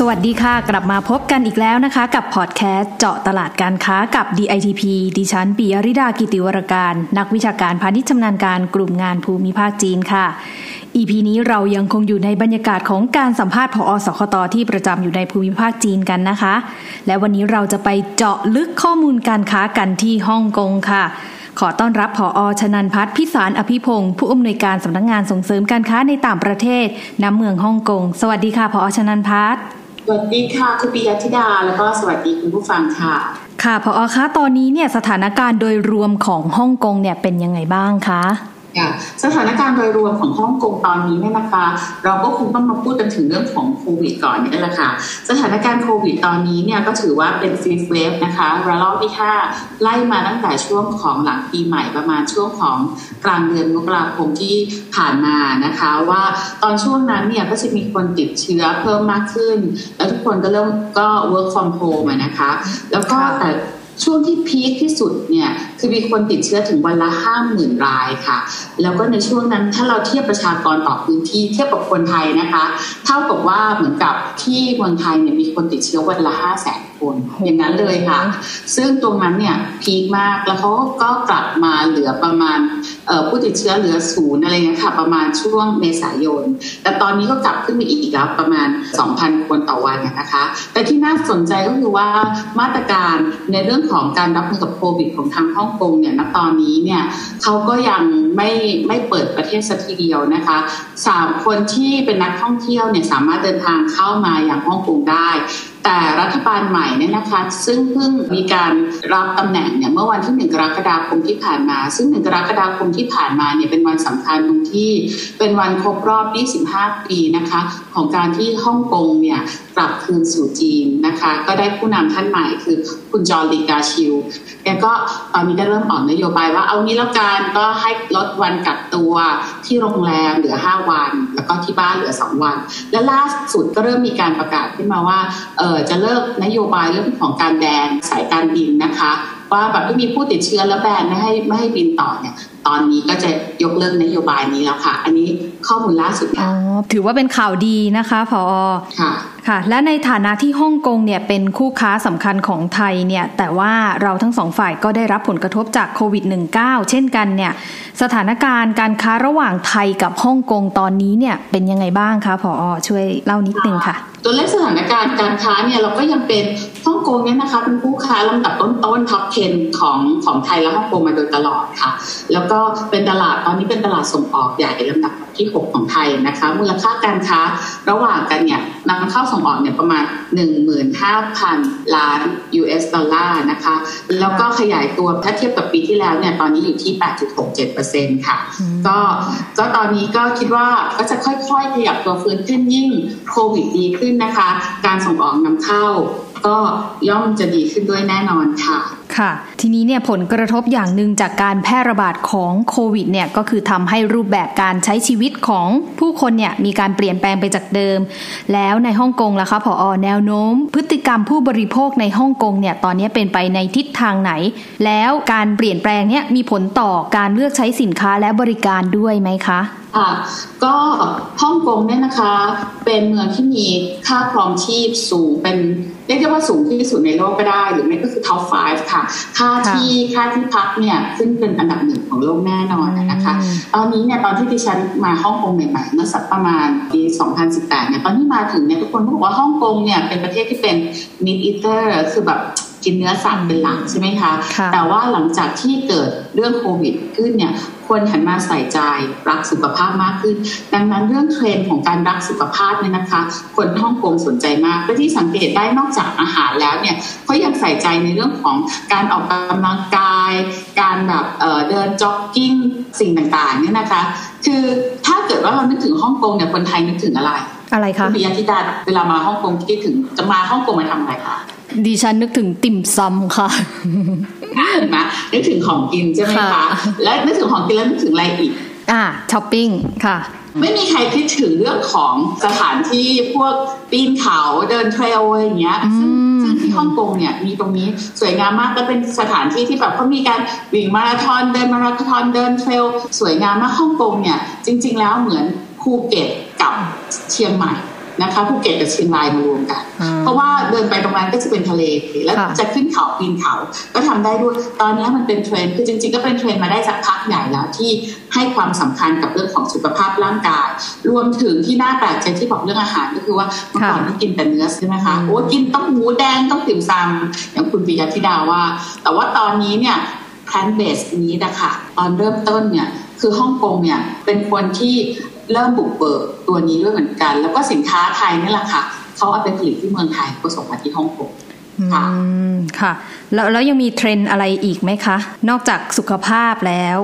สวัสดีค่ะ กลับมาพบกันอีกแล้วนะคะ กับพอดแคสต์เจาะตลาดการค้ากับ DITP ดิฉันปียริดากิติวรการ นักวิชาการพาณิชย์ชำนาญการกลุ่มงานภูมิภาคจีนค่ะ EP นี้เรายังคงอยู่ในบรรยากาศของการสัมภาษณ์ผอสคตที่ประจำอยู่ในภูมิภาคจีนกันนะคะ และวันนี้เราจะไปเจาะลึกข้อมูลการค้ากันที่ฮ่องกงค่ะขอต้อนรับผอชนันพัฒน์พิสารอภิพงศ์ผู้อำนวยการสำนักงงานส่งเสริมการค้าในต่างประเทศน้ำเมืองฮ่องกง สวัสดีค่ะผอชนันพัฒน์ วัสดีค่ะคุณปิยธิดาแล้วก็สวัสดีคุณผู้ฟังค่ะ ค่ะพอคะตอนนี้เนี่ยสถานการณ์โดยรวมของฮ่องกงเนี่ยเป็นยังไงบ้างคะ สถานการณ์โดยรวมของฮ่องกงตอนนี้เนี่ยนะคะ เราก็คงต้องมาพูดกันถึงเรื่องของโควิดก่อนนี่แหละค่ะสถานการณ์โควิดตอนนี้เนี่ยก็ถือว่าเป็นฟิฟเวฟนะคะระลอกที่ห้าไล่มาตั้งแต่ช่วงของหลังปีใหม่ประมาณช่วงของกลางเดือนมกราคมที่ผ่านมานะคะ ว่าตอนช่วงนั้นเนี่ยก็จะมีคนติดเชื้อเพิ่มมากขึ้น แล้วทุกคนก็เริ่มก็ work from home นะคะ แล้วก็แต่ ช่วงที่พีคที่สุดเนี่ยคือมีคนติดเชื้อถึงวันละห้าหมื่นรายค่ะ แล้วก็ในช่วงนั้นถ้าเราเทียบประชากรต่อพื้นที่เทียบกับคนไทยนะคะ เท่ากับว่าเหมือนกับที่เมืองไทยเนี่ยมีคนติดเชื้อวันละห้าแสนคนอย่างนั้นเลยค่ะ ซึ่งตรงนั้นเนี่ยพีคมากแล้วเขาก็กลับมาเหลือประมาณผู้ติดเชื้อเหลือศูนย์อะไรเงี้ยค่ะ ประมาณช่วงเมษายน แต่ตอนนี้ก็กลับขึ้นไปอีกแล้วประมาณ 2,000 คนต่อวันนะคะ แต่ที่น่าสนใจก็คือว่ามาตรการในเรื่องของการรับมือกับโควิดของทางฮ่องกงเนี่ยณตอนนี้เนี่ยเขาก็ยังไม่ไม่เปิดประเทศสักทีเดียวนะคะสามคนที่เป็นนักท่องเที่ยวเนี่ยสามารถเดินทางเข้ามาอย่างฮ่องกงได้ แต่รัฐบาลใหม่เนี่ยนะคะซึ่งเพิ่งมีการรับตำแหน่งเนี่ยเมื่อวันที่หนึ่งกรกฎาคมที่ผ่านมา ซึ่งหนึ่งกรกฎาคมที่ผ่านมาเนี่ยเป็นวันสำคัญตรงที่เป็นวันครบรอบ 25 ปีนะคะของการที่ฮ่องกงเนี่ยกลับคืนสู่จีนนะคะก็ได้ผู้นำท่านใหม่คือคุณจอร์ลีกาชิลแกก็ตอนนี้ได้เริ่มออกนโยบายว่าเอางี้แล้วกันก็ให้ลดวันกักตัวที่โรงแรมเหลือ 5 วัน แล้วก็ที่บ้านเหลือ 2 วัน และล่าสุดก็เริ่มมีการประกาศขึ้นมาว่าเออจะเลิกนโยบายเรื่องของการแบนสายการบินนะคะ ว่าแบบที่มีผู้ติดเชื้อแล้วแบนไม่ให้ไม่ให้บินต่อเนี่ยตอนนี้ก็จะยกเลิกนโยบายนี้แล้วค่ะ อันนี้ข้อมูลล่าสุดค่ะถือว่าเป็นข่าวดีนะคะพอค่ะค่ะ และในฐานะที่ฮ่องกงเนี่ยเป็นคู่ค้าสำคัญของไทยเนี่ย แต่ว่าเราทั้งสองฝ่ายก็ได้รับผลกระทบจากโควิด -19 เช่นกันเนี่ย สถานการณ์การค้าระหว่างไทยกับฮ่องกงตอนนี้เนี่ยเป็นยังไงบ้างคะพอช่วยเล่านิดนึงค่ะ ตัวเลขสถานการณ์การค้าเนี่ยเราก็ยังเป็นฮ่องกงเนี่ยนะคะเป็นผู้ค้าลำดับต้นๆท็อป 10 ของของไทยและฮ่องกงมาโดยตลอดค่ะ แล้วก็เป็นตลาดตอนนี้เป็นตลาดส่งออกใหญ่ลำดับที่ 6 ของไทยนะคะมูลค่าการค้าระหว่างกันเนี่ยนำเข้าส่งออกเนี่ยประมาณ 15,000 ล้าน US ดอลลาร์นะคะแล้วก็ขยายตัวถ้าเทียบกับปีที่แล้วเนี่ยตอนนี้อยู่ที่ 8.67%ค่ะก็ก็ตอนนี้ก็คิดว่าก็จะค่อยๆ ขยับตัวฟื้นขึ้นยิ่งโควิดดีขึ้นนะคะ การส่งออกนำเข้าก็ย่อมจะดีขึ้นด้วยแน่นอนค่ะ ค่ะ ทีนี้เนี่ยผลกระทบอย่างหนึ่งจากการแพร่ระบาดของโควิดเนี่ยก็คือทำให้รูปแบบการใช้ชีวิตของผู้คนเนี่ยมีการเปลี่ยนแปลงไปจากเดิม แล้วในฮ่องกงล่ะคะผอแนวโน้ม พฤติกรรมผู้บริโภคในฮ่องกงเนี่ยตอนนี้เป็นไปในทิศทางไหน แล้วการเปลี่ยนแปลงเนี่ยมีผลต่อการเลือกใช้สินค้าและบริการด้วยไหมคะค่ะก็ฮ่องกงเนี่ยนะคะ เป็นเมืองที่มีค่าครองชีพสูงเป็นเรียกได้ว่าสูงที่สุดในโลกก็ได้ หรือไม่ก็คือ top 5 ค่ะค่าที่ค่าที่พักเนี่ยขึ้นเป็นอันดับหนึ่งของโลกแน่นอนนะคะ ตอนนี้เนี่ยตอนที่ดิฉันมาฮ่องกงใหม่ๆเมื่อสักประมาณปี 2018เนี่ยตอนที่มาถึงเนี่ยทุกคนบอกว่าฮ่องกงเนี่ยเป็นประเทศที่เป็น mid eater คือแบบ กินเนื้อสัตว์เป็นหลักใช่ไหมคะ แต่ว่าหลังจากที่เกิดเรื่องโควิดขึ้นเนี่ยควรหันมาใส่ใจรักสุขภาพมากขึ้น ดังนั้นเรื่องเทรนด์ของการรักสุขภาพเนี่ยนะคะ คนฮ่องกงสนใจมากและที่สังเกตได้นอกจากอาหารแล้วเนี่ยเขายังใส่ใจในเรื่องของการออกกำลังกาย การแบบเดินจ็อกกิ้งสิ่งต่างๆเนี่ยนะคะ คือถ้าเกิดว่าเรานึกถึงฮ่องกงเนี่ยคนไทยนึกถึงอะไรอะไรคะปิยธิดาเวลามาฮ่องกงคิดถึงจะมาฮ่องกงมาทำอะไรคะ ดิฉันนึกถึงติ่มซำค่ะเห็นไหมนึกถึงของกินใช่ไหมคะและนึกถึงของกินแล้วนึกถึงอะไรอีก อ่าช้อปปิ้งค่ะไม่มีใครคิดถึงเรื่องของสถานที่พวกปีนเขาเดิน trail อะไรอย่างเงี้ยซึ่งซึ่งที่ฮ่องกงเนี่ยมีตรงนี้สวยงามมากและเป็นสถานที่ที่แบบเขามีการวิ่งมาราธอนเดินมาราธอนเดิน trail สวยงามมากฮ่องกงเนี่ยจริง ๆ แล้วเหมือนภูเก็ตกับเชียงใหม่ นะคะภูเก็ตกับเชียงรายมารวมกัน เพราะว่าเดินไปตรงนั้นก็จะเป็นทะเล แล้วจะขึ้นเขาปีนเขาก็ทำได้ด้วย ตอนนี้มันเป็นเทรนด์คือจริงๆ ก็เป็นเทรนด์มาได้สักพักใหญ่แล้วที่ให้ความสำคัญกับเรื่องของสุขภาพร่างกาย รวมถึงที่น่าแปลกใจที่บอกเรื่องอาหารก็คือว่าเมื่อก่อนที่กินแต่เนื้อใช่ไหมคะโอ้กินต้องหมูแดงต้องติ่มซำอย่างคุณปิยธิดาว่า แต่ว่าตอนนี้เนี่ย plant-based meat นะคะตอนเริ่มต้นเนี่ยคือฮ่องกงเนี่ยเป็นคนที่เริ่มบุกเบิก ตัวนี้ด้วยเหมือนกัน แล้วก็สินค้าไทยนี่แหละค่ะเขาเอาไปผลิตที่เมืองไทยก็ส่งมาที่ฮ่องกงค่ะค่ะ แล้วแล้วยังมีเทรนด์อะไรอีกไหมคะ นอกจากสุขภาพแล้ว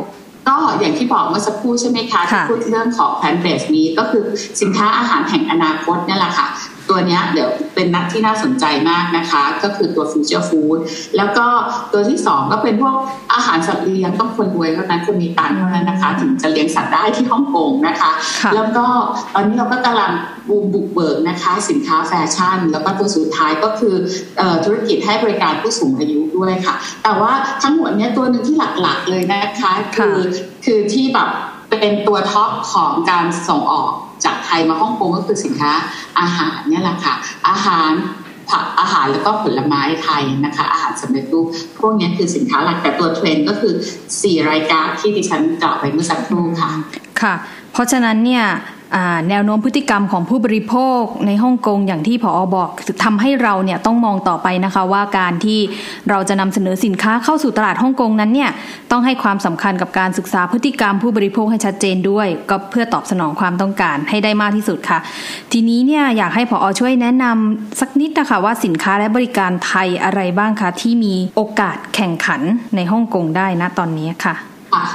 ก็อย่างที่บอกเมื่อสักครู่ใช่ไหมคะที่พูดเรื่องของ plant-based meat ก็คือสินค้าอาหารแห่งอนาคตนี่แหละค่ะตัวนี้เดี๋ยวเป็นนักที่น่าสนใจมากนะคะ ก็คือตัว future food แล้วก็ตัวที่สองก็เป็นพวกอาหารสัตว์เลี้ยงต้องคนรวยเท่านั้นคนมีตังค์เท่านั้นนะคะ ถึงจะเลี้ยงสัตว์ได้ที่ฮ่องกงนะคะ แล้วก็ตอนนี้เราก็กำลังบูมบุกเบิกนะคะ สินค้าแฟชั่น แล้วก็ตัวสุดท้ายก็คือธุรกิจให้บริการผู้สูงอายุด้วยค่ะ แต่ว่าทั้งหมดนี้ตัวหนึ่งที่หลักๆเลยนะคะ คือคือที่แบบ เป็นตัว top ของการส่งออกจากไทยมาฮ่องกงก็คือสินค้าอาหารเนี่ยแหละค่ะ อาหารผักอาหารแล้วก็ผลไม้ไทยนะคะ อาหารสำเร็จรูปพวกนี้คือสินค้าหลักแต่ตัวเทรนด์ก็คือ 4 รายการที่ดิฉันกล่าวไปเมื่อสักครู่ค่ะ ค่ะ เพราะฉะนั้นเนี่ย แนวโน้มพฤติกรรมของผู้บริโภคในฮ่องกงอย่างที่ผออบอกทำให้เราเนี่ยต้องมองต่อไปนะคะว่าการที่เราจะนำเสนอสินค้าเข้าสู่ตลาดฮ่องกงนั้นเนี่ยต้องให้ความสำคัญกับการศึกษาพฤติกรรมผู้บริโภคให้ชัดเจนด้วย ก็เพื่อตอบสนองความต้องการให้ได้มากที่สุดค่ะ ทีนี้เนี่ยอยากให้ผออช่วยแนะนำสักนิดนะคะว่าสินค้าและบริการไทยอะไรบ้างคะที่มีโอกาสแข่งขันในฮ่องกงได้นะตอนนี้ค่ะ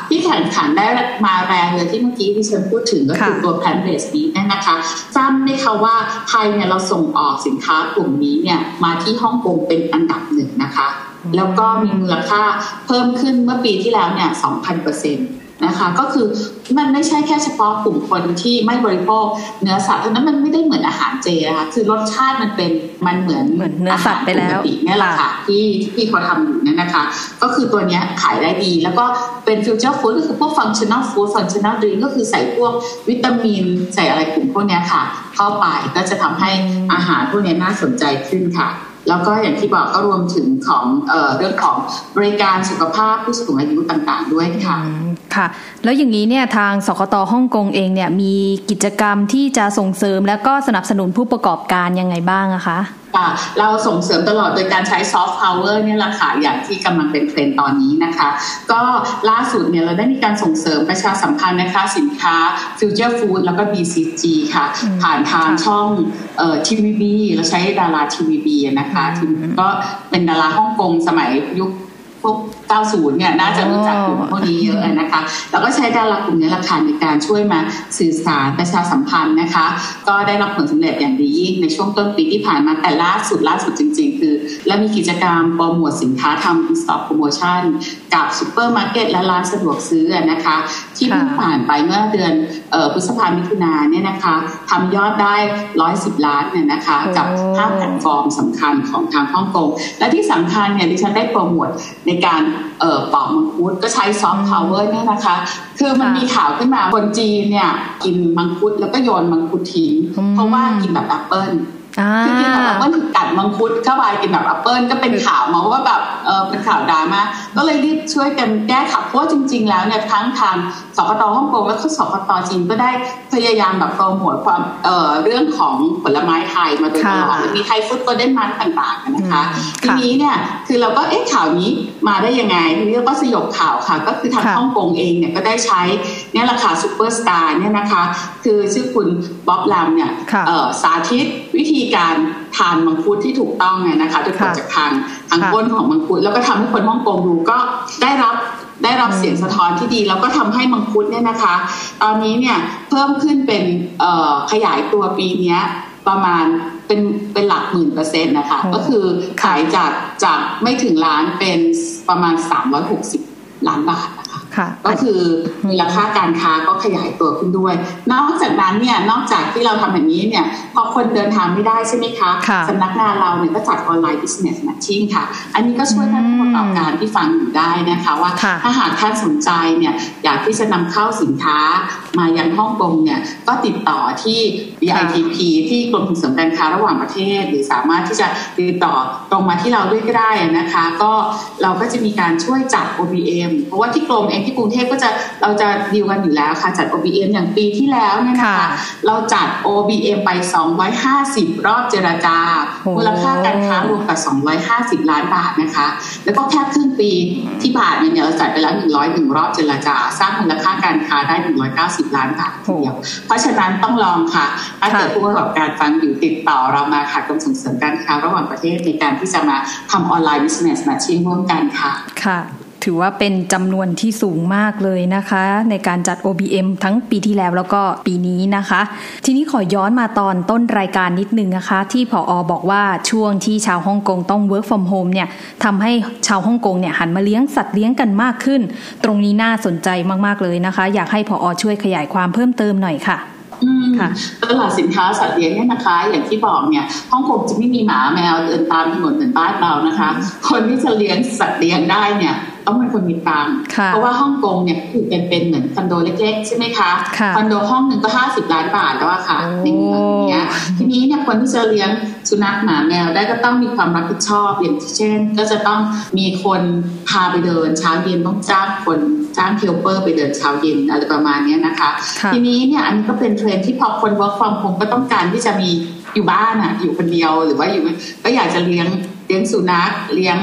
ที่แข่งขันได้มาแรงเลยที่เมื่อกี้ที่ฉันพูดถึงก็คือตัวแพนเบสนี้นะคะทราบไหมคะว่าไทยเนี่ยเราส่งออกสินค้ากลุ่มนี้เนี่ยมาที่ฮ่องกงเป็นอันดับหนึ่งนะคะ แล้วก็มีมูลค่าเพิ่มขึ้นเมื่อปีที่แล้วเนี่ย2,000เปอร์เซ็นต์ นะคะก็คือมันไม่ใช่แค่เฉพาะกลุ่มคนที่ไม่บริโภคเนื้อสัตว์เท่านั้นมันไม่ได้เหมือนอาหารเจนะคะคือรสชาติมันเป็นมันเหมือนเหมือนเนื้อสัตว์ไปแล้วนี่แหละค่ะที่ที่เขาทำอยู่นั่นนะคะ ก็คือตัวนี้ขายได้ดี แล้วก็เป็น future food ก็คือพวก functional food functional drink ก็คือใส่พวกวิตามินใส่อะไรกลุ่มพวกนี้ค่ะ เข้าไปก็จะทำให้อาหารพวกนี้น่าสนใจขึ้นค่ะแล้วก็อย่างที่บอกก็รวมถึงของเออเรื่องของบริการสุขภาพผู้สูงอายุต่างๆด้วยค่ะ ค่ะ แล้วอย่างนี้เนี่ยทางสกตฮ่องกงเองเนี่ยมีกิจกรรมที่จะส่งเสริมและก็สนับสนุนผู้ประกอบการยังไงบ้างอะคะค่ะเราส่งเสริมตลอดโดยการใช้ซอฟต์พาวเวอร์เนี่ยแหละค่ะอย่างที่กำลังเป็นเทรนตอนนี้นะคะ ก็ล่าสุดเนี่ยเราได้มีการส่งเสริมประชาสัมพันธ์นะคะสินค้า Future Food แล้วก็ BCG ค่ะ ผ่านทางช่องเอ่อทีวีบีเราใช้ดาราทีวีบีนะคะก็เป็นดาราฮ่องกงสมัยยุคพ วก 90 เนี่ยน่าจะรู้จักกลุ่มพวกนี้เยอะนะคะ แล้วก็ใช้ดารากลุ่มนี้หละค่ะในการช่วยมาสื่อสารประชาสัมพันธ์นะคะ ก็ได้รับผลสำเร็จอย่างดียิ่งในช่วงต้นปีที่ผ่านมาแต่ล่าสุดล่าสุดจริง ๆ คือ และมีกิจกรรมโปรโมทสินค้าทำ in-store promotion กับซูเปอร์มาร์เก็ตและร้านสะดวกซื้อนะคะ ที่เพิ่งผ่านไปเมื่อเดือนพฤษภาคมมิถุนาเนี่ยนะคะทำยอดได้ 110 ล้านเนี่ยนะคะกับ5แพลตฟอร์มสำคัญของทางฮ่องกง และที่สำคัญเนี่ยดิฉันได้โปรโมทในการเอ่อปอกมังคุดก็ใช้ soft power เนี่ยนะคะ คือมันมีข่าวขึ้นมาคนจีนเนี่ยกินมังคุดแล้วก็โยนมังคุดทิ้งเพราะว่ากินแบบแอปเปิ้ล คือกินแบบแอปเปิ้ลกัดมังคุดเข้าไปกินแบบแอปเปิ้ลก็เป็นข่าวมาว่าแบบเออเป็นข่าวดราม่าก็เลยรีบช่วยกันแก้ข่าวเพราะว่าจริง ๆ แล้วเนี่ยทั้งทางสกตฮ่องกงและก็สกตจีนก็ได้พยายามแบบโปรโมทความเอ่อเรื่องของผลไม้ไทยมาโดยตลอดมี Thai Fruits Golden Month ต่างๆนะคะทีนี้เนี่ยคือเราก็เอ๊ะข่าวนี้มาได้ยังไงทีนี้ก็สยบข่าวค่ะ ก็คือทางฮ่องกงเองเนี่ยก็ได้ใช้ เนี่ยราคาซูเปอร์สตาร์เนี่ยนะคะ คือชื่อคุณบ๊อบลามเนี่ยสาธิตวิธีการทานมังคุดที่ถูกต้องไงนะคะโดยผลจากทางทางก้นของมังคุดแล้วก็ทำให้คนฮ่องกงดูก็ได้รับได้รับเสียงสะท้อนที่ดี แล้วก็ทำให้มังคุดเนี่ยนะคะ ตอนนี้เนี่ยเพิ่มขึ้นเป็นขยายตัวปีนี้ประมาณเป็นเป็นหลักหมื่นเปอร์เซ็นต์นะคะ ก็คือขายจากจากไม่ถึงล้านเป็นประมาณ 360 ล้านบาท ก็คือมูลค่าการค้าก็ขยายตัวขึ้นด้วย นอกจากนั้นเนี่ยนอกจากที่เราทำแบบนี้เนี่ยพอคนเดินทางไม่ได้ใช่ไหมคะสำนักงานเราเนี่ยก็จัดออนไลน์ business matching ค่ะ อันนี้ก็ช่วยท่านผู้ประกอบการที่ฟังอยู่ได้นะคะว่าถ้าหากท่านสนใจเนี่ยอยากที่จะนำเข้าสินค้ามายังฮ่องกงเนี่ยก็ติดต่อที่ DITP ที่กรมส่งเสริมการค้าระหว่างประเทศ หรือสามารถที่จะติดต่อตรงมาที่เราด้วยก็ได้นะคะ ก็เราก็จะมีการช่วยจัด OBM เพราะว่าที่กรมเองที่กรุงเทพก็จะเราจะดีลกันอยู่แล้วค่ะจัด OBM อย่างปีที่แล้วเนี่ยนะคะเราจัด OBM ไป 250 รอบเจราจา มูลค่าการค้ารวมกับ 250 ล้านบาทนะคะ แล้วก็แค่ครึ่งปีที่ผ่านมาเนี่ยเราจัดไปแล้ว 101 รอบเจราจา สร้างมูลค่าการค้าได้ 190 ล้านบาททีเดียวเพราะฉะนั้นต้องลองค่ะถ้าเกิดผู้ประกอบการฟังอยู่ติดต่อเรามาค่ะกรมส่งเสริมการค้าระหว่างประเทศในการที่จะมาทำออนไลน์ business matching ร่วมกันค่ะค่ะ ถือว่าเป็นจำนวนที่สูงมากเลยนะคะ ในการจัด OBM ทั้งปีที่แล้วแล้วก็ปีนี้นะคะ ทีนี้ขอย้อนมาตอนต้นรายการนิดนึงนะคะ ที่ผออบอกว่าช่วงที่ชาวฮ่องกงต้อง work from home เนี่ยทำให้ชาวฮ่องกงเนี่ยหันมาเลี้ยงสัตว์เลี้ยงกันมากขึ้น ตรงนี้น่าสนใจมากๆเลยนะคะ อยากให้ผออช่วยขยายความเพิ่มเติมหน่อยค่ะตลาดสินค้าสัตว์เลี้ยงเนี่ยนะคะ อย่างที่บอกเนี่ยฮ่องกงจะไม่มีหมาแมวเดินตามถนนเหมือนบ้านเรานะคะ คนที่จะเลี้ยงสัตว์เลี้ยงได้เนี่ย ต้องเป็นคนมีตังค์เพราะว่าฮ่องกงเนี่ยคือเป็นเป็นเหมือนคอนโดเล็กๆ ใช่ไหมคะคอนโดห้องหนึ่งก็ห้าสิบล้านบาทแล้วอะค่ะในเมืองเนี้ยทีนี้เนี่ยคนที่จะเลี้ยงสุนัขหมาแมวได้ก็ต้องมีความรับผิดชอบอย่างเช่น ก็จะต้องมีคนพาไปเดินเช้าเย็นต้องจ้างคนจ้างเทลเปอร์ไปเดินเช้าเย็นอะไรประมาณนี้นะคะ ทีนี้เนี่ยอันนี้ก็เป็นเทรนที่พอคน work from home ก็ต้องการที่จะมีอยู่บ้านอะอยู่คนเดียวหรือว่าอยู่ก็อยากจะเลี้ยงเลี้ยงสุนัขเลี้ยง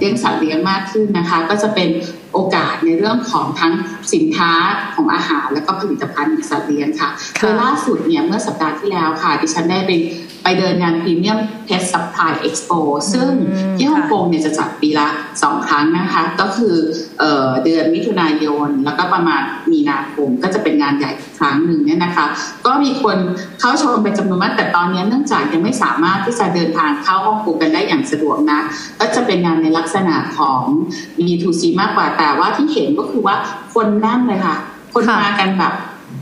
เลี้ยงสัตว์เลี้ยงมากขึ้นนะคะ ก็จะเป็นโอกาสในเรื่องของทั้งสินค้าของอาหาร และก็ผลิตภัณฑ์สัตว์เลี้ยงค่ะโดยล่าสุดเนี่ยเมื่อสัปดาห์ที่แล้วค่ะ ดิฉันได้ไป ไปเดินงาน Premium Pet Supplies Expo ซึ่งที่ฮ่องกงเนี่ยจะจัดปีละสองครั้งนะคะ ก็คือเดือนมิถุนายน แล้วก็ประมาณมีนาคมก็จะเป็นงานใหญ่ครั้งหนึ่งเนี่ยนะคะ ก็มีคนเข้าชมเป็นจำนวนมากแต่ตอนนี้เนื่องจากยังไม่สามารถที่จะเดินทางเข้าฮ่องกงกันได้อย่างสะดวกนะ ก็จะเป็นงานในลักษณะของ B2C มากกว่าแต่ว่าที่เห็นก็คือว่าคนแน่นเลยค่ะ คนมากันแบบ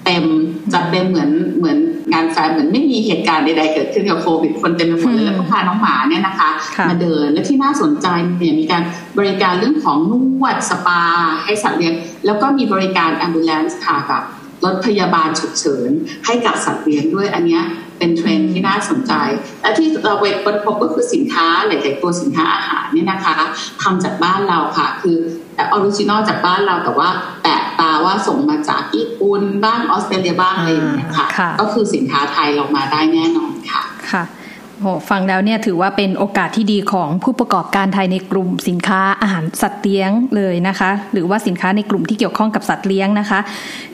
เต็ม จัดเต็มเหมือนเหมือนงานแฟนเหมือนไม่มีเหตุการณ์ใดๆเกิดขึ้นกับโควิดคนเต็มไปหมดเลยแล้วก็พาน้องหมาเนี่ยนะคะมาเดินและที่น่าสนใจเนี่ยมีการบริการเรื่องของนวดสปา ให้สัตว์เลี้ยงแล้วก็มีบริการแอมบูเลนส์ค่ะกับรถพยาบาลฉุกเฉินให้กับสัตว์เลี้ยงด้วยอันนี้เป็นเทรนที่น่าสนใจ และที่เราไปค้นพบก็คือสินค้าหลายๆตัวสินค้าอาหารเนี่ยนะคะทำจากบ้านเราค่ะ คือแต่ original จากบ้านเราแต่ว่าแต่ แต่ว่าส่งมาจากญี่ปุ่นบ้างออสเตรเลียบ้างอะไรอย่างเงี้ยค่ะ ก็คือสินค้าไทยเรามาได้แน่นอนค่ะค่ะโอ้ฟังแล้วเนี่ยถือว่าเป็นโอกาสที่ดีของผู้ประกอบการไทยในกลุ่มสินค้าอาหารสัตว์เลี้ยงเลยนะคะ หรือว่าสินค้าในกลุ่มที่เกี่ยวข้องกับสัตว์เลี้ยงนะคะ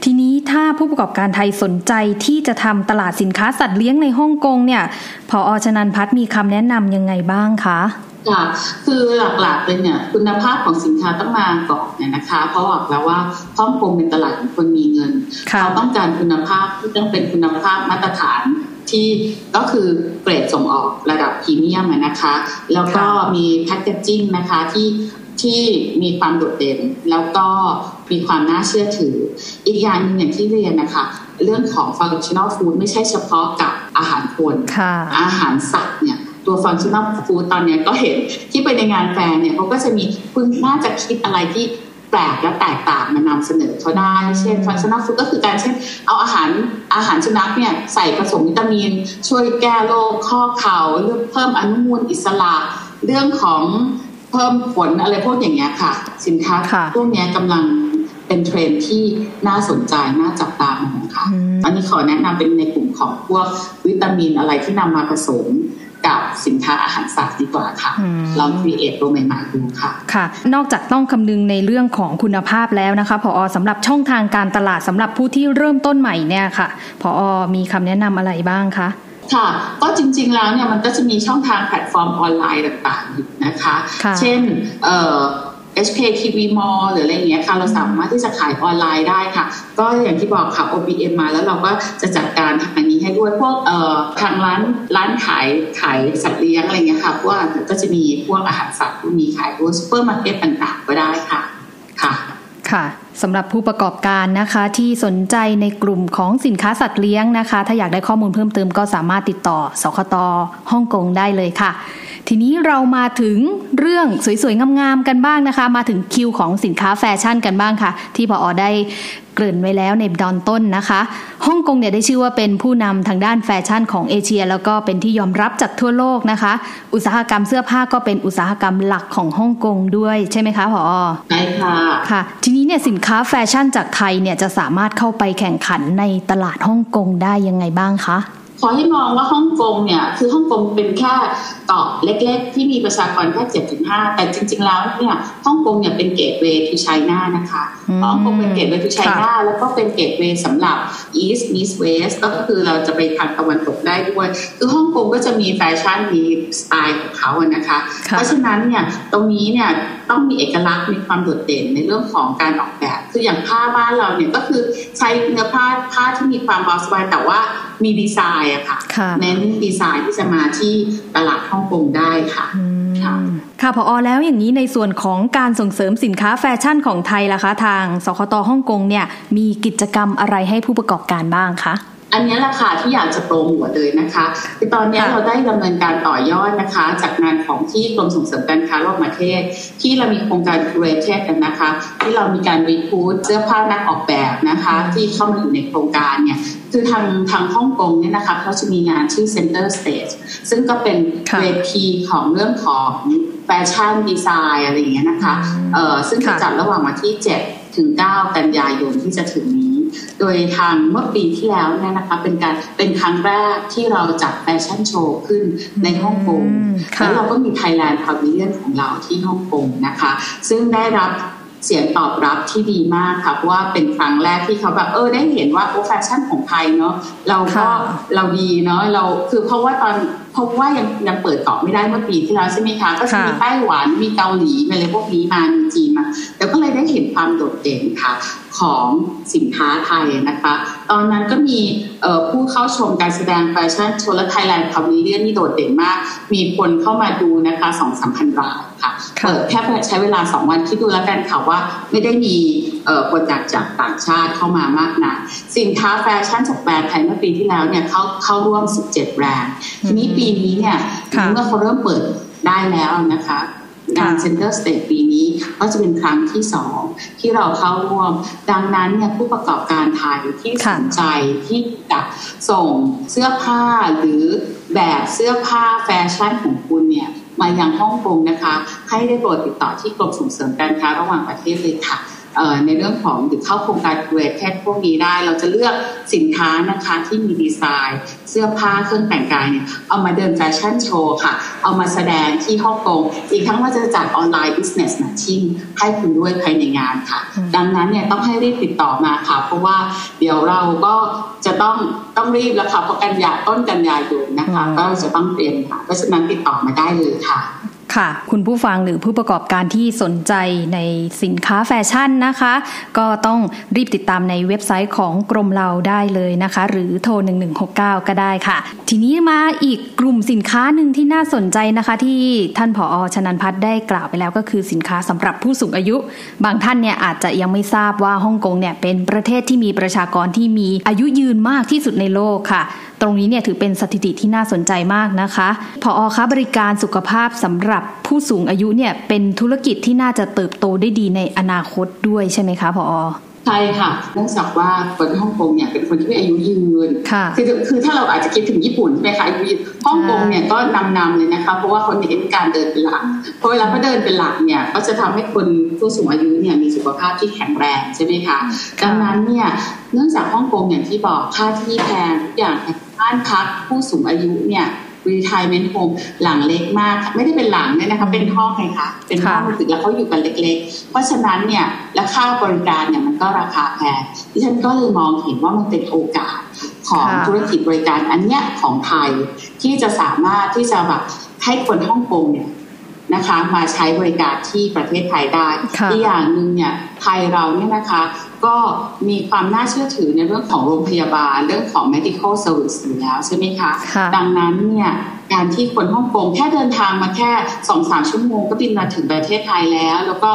ทีนี้ถ้าผู้ประกอบการไทยสนใจที่จะทำตลาดสินค้าสัตว์เลี้ยงในฮ่องกงเนี่ยพออชนันพัฒมีคำแนะนำยังไงบ้างคะ ค่ะคือหลักๆเลยเนี่ยคุณภาพของสินค้าต้องมาก่อนเนี่ยนะคะ เพราะบอกแล้วว่าฮ่องกงเป็นตลาดของคนมีเงินเขาต้องการคุณภาพที่ต้องเป็นคุณภาพมาตรฐานที่ก็คือเกรดส่งออกระดับพรีเมียมนะคะ แล้วก็มีแพคเกจจิ้งนะคะที่ที่มีความโดดเด่น แล้วก็มีความน่าเชื่อถือ อีกอย่างหนึ่งอย่างที่เรียนนะคะ เรื่องของ functional food ไม่ใช่เฉพาะกับอาหารคนอาหารสัตว์เนี่ย ตัว functional food ตอนนี้ก็เห็นที่ไปในงานแฟร์เนี่ยเขาก็จะมีคุณน่าจะคิดอะไรที่แปลกและแตกต่างมานำเสนอเขาได้ เช่น functional food ก็คือการเช่นเอาอาหารอาหารสุนัขเนี่ยใส่ผสมวิตามิน ช่วยแก้โรคข้อเข่าเรื่องเพิ่มอนุมูลอิสระเรื่องของเพิ่มผลอะไรพวกอย่างเงี้ยค่ะ สินค้าพวกนี้กำลังเป็นเทรนด์ที่น่าสนใจน่าจับตามองค่ะอันนี้ขอแนะนำเป็นในกลุ่มของพวกวิตามินอะไรที่นำมาผสม กับสินค้าอาหารสัตว์ดีกว่าค่ะลอง create ตัวใหม่ๆดูค่ะค่ะ นอกจากต้องคำนึงในเรื่องของคุณภาพแล้วนะคะพอสำหรับช่องทางการตลาดสำหรับผู้ที่เริ่มต้นใหม่เนี่ยค่ะพอมีคำแนะนำอะไรบ้างคะค่ะ ก็จริงๆแล้วเนี่ยมันก็จะมีช่องทางแพลตฟอร์มออนไลน์ต่างๆอยู่นะคะ เช่น HKTV Mall หรืออะไรเงี้ยค่ะเราสามารถที่จะขายออนไลน์ได้ค่ะ ก็อย่างที่บอกค่ะ OBM มาแล้วเราก็จะจัดการทางนี้ให้ด้วยพวกเอ่อทางร้านร้านขายขายสัตว์เลี้ยงอะไรเงี้ยค่ะพวกก็จะมีพวกอาหารสัตว์มีขายพวกซูเปอร์มาร์เก็ตต่างๆก็ได้ค่ะค่ะค่ะสำหรับผู้ประกอบการนะคะที่สนใจในกลุ่มของสินค้าสัตว์เลี้ยงนะคะ ถ้าอยากได้ข้อมูลเพิ่มเติมก็สามารถติดต่อสคตฮ่องกงได้เลยค่ะ ทีนี้เรามาถึงเรื่องสวยๆ งามๆ กันบ้างนะคะ มาถึงคิวของสินค้าแฟชั่นกันบ้างค่ะ ที่ผอได้เกริ่นไว้แล้วในตอนต้นนะคะฮ่องกงเนี่ยได้ชื่อว่าเป็นผู้นำทางด้านแฟชั่นของเอเชีย แล้วก็เป็นที่ยอมรับจากทั่วโลกนะคะ อุตสาหกรรมเสื้อผ้าก็เป็นอุตสาหกรรมหลักของฮ่องกงด้วยใช่ไหมคะผอใช่ค่ะค่ะ ทีนี้เนี่ยสินค้าแฟชั่นจากไทยเนี่ยจะสามารถเข้าไปแข่งขันในตลาดฮ่องกงได้ยังไงบ้างคะ ขอให้มองว่าฮ่องกงเนี่ย คือฮ่องกงเป็นแค่เกาะเล็กๆ ที่มีประชากรแค่เจ็ดจุดห้าแต่จริง ๆ แล้วเนี่ยฮ่องกงเนี่ยเป็น gateway to China นะคะฮ่องกงเป็น gateway to China แล้วก็เป็น gateway สำหรับ East East West ก็คือเราจะไปทางตะวันตกได้ด้วย คือฮ่องกงก็จะมีแฟชั่นมีสไตล์ของเขาอะนะคะ เพราะฉะนั้นเนี่ยตรงนี้เนี่ยต้องมีเอกลักษณ์มีความโดดเด่นในเรื่องของการออกแบบ คืออย่างผ้าบ้านเราเนี่ยก็คือใช้เนื้อผ้าผ้าที่มีความเบาสบายแต่ว่ามีดีไซน์อะค่ะ เน้นดีไซน์ที่จะมาที่ตลาดฮ่องกงได้ค่ะค่ะค่ะผอแล้วอย่างนี้ในส่วนของการส่งเสริมสินค้าแฟชั่นของไทยล่ะคะ ทางสคตฮ่องกงเนี่ยมีกิจกรรมอะไรให้ผู้ประกอบการบ้างคะ อันนี้แหละค่ะที่อยากจะโปรโมทเลยนะคะคือตอนนี้เราได้ดำเนินการต่อยอดนะคะ จากงานของที่กรมส่งเสริมการค้าระหว่างประเทศ ที่เรามีโครงการเรเทสกันนะคะ ที่เรามีการ recruit เสื้อผ้านักออกแบบนะคะ ที่เข้ามาอยู่ในโครงการเนี่ยคือทางทางฮ่องกงเนี่ยนะคะเขาจะมีงานชื่อ Center Stage ซึ่งก็เป็นเวทีของเรื่องของ fashion design อะไรอย่างเงี้ยนะคะเอ่อซึ่งจะจัดระหว่างวันที่ 7 ถึง 9 กันยายนที่จะถึงนี้ โดยทางเมื่อปีที่แล้วเนี่ยนะคะเป็นการเป็นครั้งแรกที่เราจัดแฟชั่นโชว์ขึ้นในฮ่องกงแล้วเราก็มี Thailand Pavilion ของเราที่ฮ่องกงนะคะ ซึ่งได้รับเสียงตอบรับที่ดีมากค่ะเพราะว่าเป็นครั้งแรกที่เขาแบบเออได้เห็นว่าโอ้แฟชั่นของไทยเนาะเราก็เราดีเนาะเราคือเพราะว่าตอนเพราะว่ายังยังเปิดเกาะไม่ได้เมื่อปีที่แล้วใช่ไหมคะก็จะมีไต้หวันมีเกาหลีอะไรพวกนี้มามีจีนมาแต่ก็เลยได้เห็นความโดดเด่นค่ะ ของสินค้าไทยนะคะ ตอนนั้นก็มีผู้เข้าชมการแสดงแฟชั่นโชว์และ Thailand Pavilion นี่โดดเด่นมาก มีคนเข้ามาดูนะคะสองสามพันรายค่ะเปิดแค่ใช้เวลาสองวันคิดดูแล้วกันค่ะว่าไม่ได้มีคนจากจากต่างชาติเข้ามามากนะ สินค้าแฟชั่นจากแบรนด์ไทยเมื่อปีที่แล้วเนี่ยเข้าเข้าร่วม 17 แบรนด์ทีนี้ปีนี้เนี่ยเมื่อเขาเริ่มเปิดได้แล้วนะคะ งาน Center Stage ปีนี้ก็จะเป็นครั้งที่สองที่เราเข้าร่วม ดังนั้นเนี่ยผู้ประกอบการไทยที่สนใจที่จะส่งเสื้อผ้าหรือแบบเสื้อผ้าแฟชั่นของคุณเนี่ยมายังฮ่องกงนะคะ ให้ได้โปรดติดต่อที่กรมส่งเสริมการค้าระหว่างประเทศเลยค่ะ ในเรื่องของหรือเข้าโครงการเวทแค่พวกนี้ได้ เราจะเลือกสินค้านะคะที่มีดีไซน์ เสื้อผ้าเครื่องแต่งกายเนี่ยเอามาเดินแฟชั่นโชว์ค่ะ เอามาแสดงที่ฮ่องกงอีกทั้งว่าจะจัดออนไลน์ business matching ให้คุณด้วยภายในงานค่ะ ดังนั้นเนี่ยต้องให้รีบติดต่อมาค่ะ เพราะว่าเดี๋ยวเราก็จะต้องต้องรีบแล้วค่ะเพราะกันยาต้นกันยายนนะคะ ก็จะต้องเตรียมค่ะเพราะฉะนั้นติดต่อมาได้เลยค่ะ ค่ะ คุณผู้ฟังหรือผู้ประกอบการที่สนใจในสินค้าแฟชั่นนะคะ ก็ต้องรีบติดตามในเว็บไซต์ของกรมเราได้เลยนะคะ หรือโทร 1169 ก็ได้ค่ะ ทีนี้มาอีกกลุ่มสินค้าหนึ่งที่น่าสนใจนะคะ ที่ท่านผอชนันพัฒน์ได้กล่าวไปแล้วก็คือสินค้าสำหรับผู้สูงอายุ บางท่านเนี่ยอาจจะยังไม่ทราบว่าฮ่องกงเนี่ยเป็นประเทศที่มีประชากรที่มีอายุยืนมากที่สุดในโลกค่ะ ตรงนี้เนี่ยถือเป็นสถิติที่น่าสนใจมากนะคะพออคะบริการสุขภาพสำหรับผู้สูงอายุเนี่ยเป็นธุรกิจที่น่าจะเติบโตได้ดีในอนาคตด้วยใช่ไหมคะพอใช่ค่ะเนื่องจากว่าคนฮ่องกงเนี่ยเป็นคนที่มีอายุยืนคือคือถ้าเราอาจจะคิดถึงญี่ปุ่นใช่ไหมคะอายุยืนฮ่องกงเนี่ยก็นำนำเลยนะคะเพราะว่าคนเน้นการเดินเป็นหลักพอเวลาเขาเดินเป็นหลักเนี่ยก็จะทำให้คนผู้สูงอายุเนี่ยมีสุขภาพที่แข็งแรงใช่ไหมคะดังนั้นเนี่ยเนื่องจากฮ่องกงอย่างที่บอกค่าที่แพงทุกอย่างบ้านพักผู้สูงอายุเนี่ย รีทายเมนต์โฮมหลังเล็กมาก ไม่ได้เป็นหลังเนี่ยนะคะเป็นห้องไงคะเป็นห้องตึกแล้วเขาอยู่กันเล็ก ๆ เพราะฉะนั้นเนี่ยและค่าบริการเนี่ยมันก็ราคาแพงที่ฉันก็เลยมองเห็นว่ามันเป็นโอกาสของธุรกิจบริการอันเนี้ยของไทยที่จะสามารถที่จะแบบให้คนฮ่องกงเนี่ยนะคะมาใช้บริการที่ประเทศไทยได้อีกอย่างหนึ่งเนี่ยไทยเราเนี่ยนะคะ ก็มีความน่าเชื่อถือในเรื่องของโรงพยาบาล เรื่องของ medical service อยู่แล้วใช่ไหมคะดังนั้นเนี่ยการที่คนฮ่องกงแค่เดินทางมาแค่สองสามชั่วโมงก็บินมาถึงประเทศไทยแล้ว แล้วก็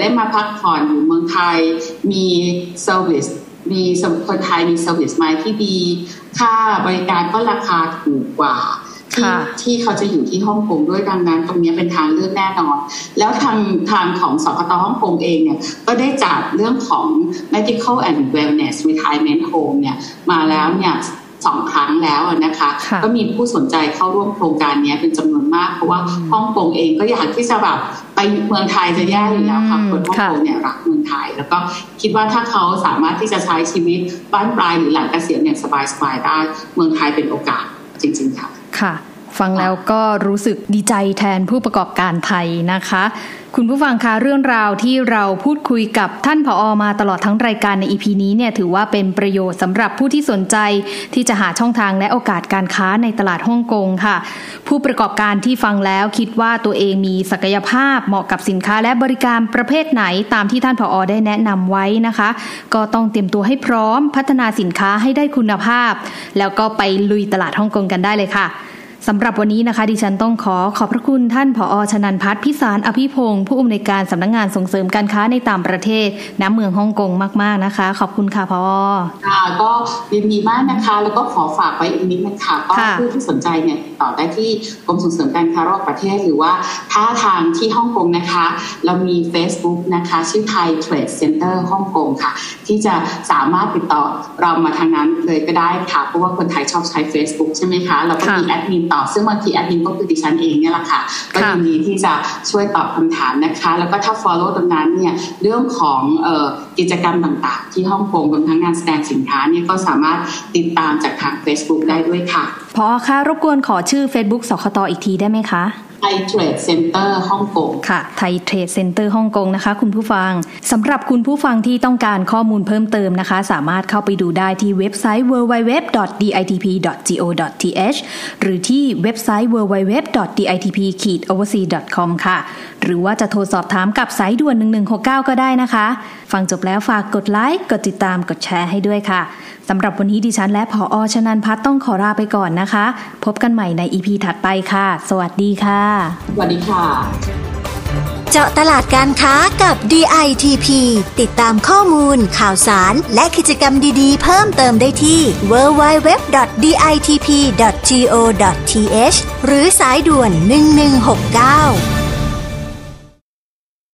ได้มาพักผ่อนอยู่เมืองไทยมี service มีคนไทยมี service mind ที่ดี ค่าบริการก็ราคาถูกกว่า ที่ที่เขาจะอยู่ที่ฮ่องกงด้วยดังนั้น ตรงนี้เป็นทางเลือกแน่นอน แล้วทางทางของสคตฮ่องกงเองเนี่ยก็ได้จัดเรื่องของ medical and wellness retirement home เนี่ยมาแล้วเนี่ยสองครั้งแล้วนะคะ ก็มีผู้สนใจเข้าร่วมโครงการนี้เป็นจำนวนมาก เพราะว่าฮ่องกงเองก็อยากที่จะแบบไปเมืองไทยจะแย่อยู่แล้วค่ะคนฮ่องกงเนี่ยรักเมืองไทย แล้วก็คิดว่าถ้าเขาสามารถที่จะใช้ชีวิตบ้านปลายหรือหลังเกษียณอย่างสบายๆได้ เมืองไทยเป็นโอกาส จริง ๆ ค่ะ ค่ะ ฟังแล้วก็รู้สึกดีใจแทนผู้ประกอบการไทยนะคะ คุณผู้ฟังคะเรื่องราวที่เราพูดคุยกับท่านผออมาตลอดทั้งรายการในอีพีนี้เนี่ยถือว่าเป็นประโยชน์สำหรับผู้ที่สนใจที่จะหาช่องทางและโอกาสการค้าในตลาดฮ่องกงค่ะ ผู้ประกอบการที่ฟังแล้วคิดว่าตัวเองมีศักยภาพเหมาะกับสินค้าและบริการประเภทไหนตามที่ท่านผออได้แนะนำไว้นะคะ ก็ต้องเตรียมตัวให้พร้อมพัฒนาสินค้าให้ได้คุณภาพ แล้วก็ไปลุยตลาดฮ่องกงกันได้เลยค่ะ สำหรับวันนี้นะคะ ดิฉันต้องขอขอบพระคุณท่านผอชนันพัฒน์พิสารอภิพงศ์ผู้อำนวยการสำนักงงานส่งเสริมการค้าในต่างประเทศณเมืองฮ่องกงมาก ๆนะคะ ขอบคุณค่ะพอค่ะก็ยินดีมากนะคะ แล้วก็ขอฝากไว้อีกนิดนึงค่ะก็ผู้ที่สนใจเนี่ย ต่อได้ที่กรมส่งเสริมการค้าระหว่างประเทศ หรือว่าถ้าทางที่ฮ่องกงนะคะ เรามี Facebook นะคะ ชื่อ Thai Trade Center Hong Kong ค่ะ ที่จะสามารถติดต่อเรามาทางนั้นเลยก็ได้ค่ะ เพราะว่าคนไทยชอบใช้ Facebook ใช่ไหมคะ เราก็มีแอดมินตอบซึ่งบางทีแอดมินก็คือดิฉันเองเนี่ยแหละค่ะก็ยินดีที่จะช่วยตอบคำถามนะคะ แล้วก็ถ้า follow ตรงนั้นเนี่ยเรื่องของกิจกรรมต่างๆ ที่ฮ่องกงรวมทั้งงานแสดงสินค้าเนี่ยก็สามารถติดตามจากทาง Facebook ได้ด้วยค่ะผอคะรบกวนขอชื่อ Facebook สคตอีกทีได้ไหมคะ Thai Trade Center Hong Kongค่ะ Thai Trade Center Hong Kong นะคะ คุณผู้ฟังสำหรับคุณผู้ฟังที่ต้องการข้อมูลเพิ่มเติมนะคะ สามารถเข้าไปดูได้ที่เว็บไซต์ www.ditp.go.th หรือที่เว็บไซต์ www.ditp-oversea.com ค่ะ หรือว่าจะโทรสอบถามกับสายด่วน 1169 ก็ได้นะคะฟังจบแล้วฝากกดไลค์ กดติดตาม กดแชร์ให้ด้วยค่ะ สำหรับวันนี้ดิฉันและผออชนันพัฒต้องขอลาไปก่อนนะคะ พบกันใหม่ในอีพีถัดไปค่ะ สวัสดีค่ะ สวัสดีค่ะ เจาะตลาดการค้ากับ DITP ติดตามข้อมูล ข่าวสาร และกิจกรรมดีๆ เพิ่มเติมได้ที่ www.ditp.go.th หรือสายด่วน 1169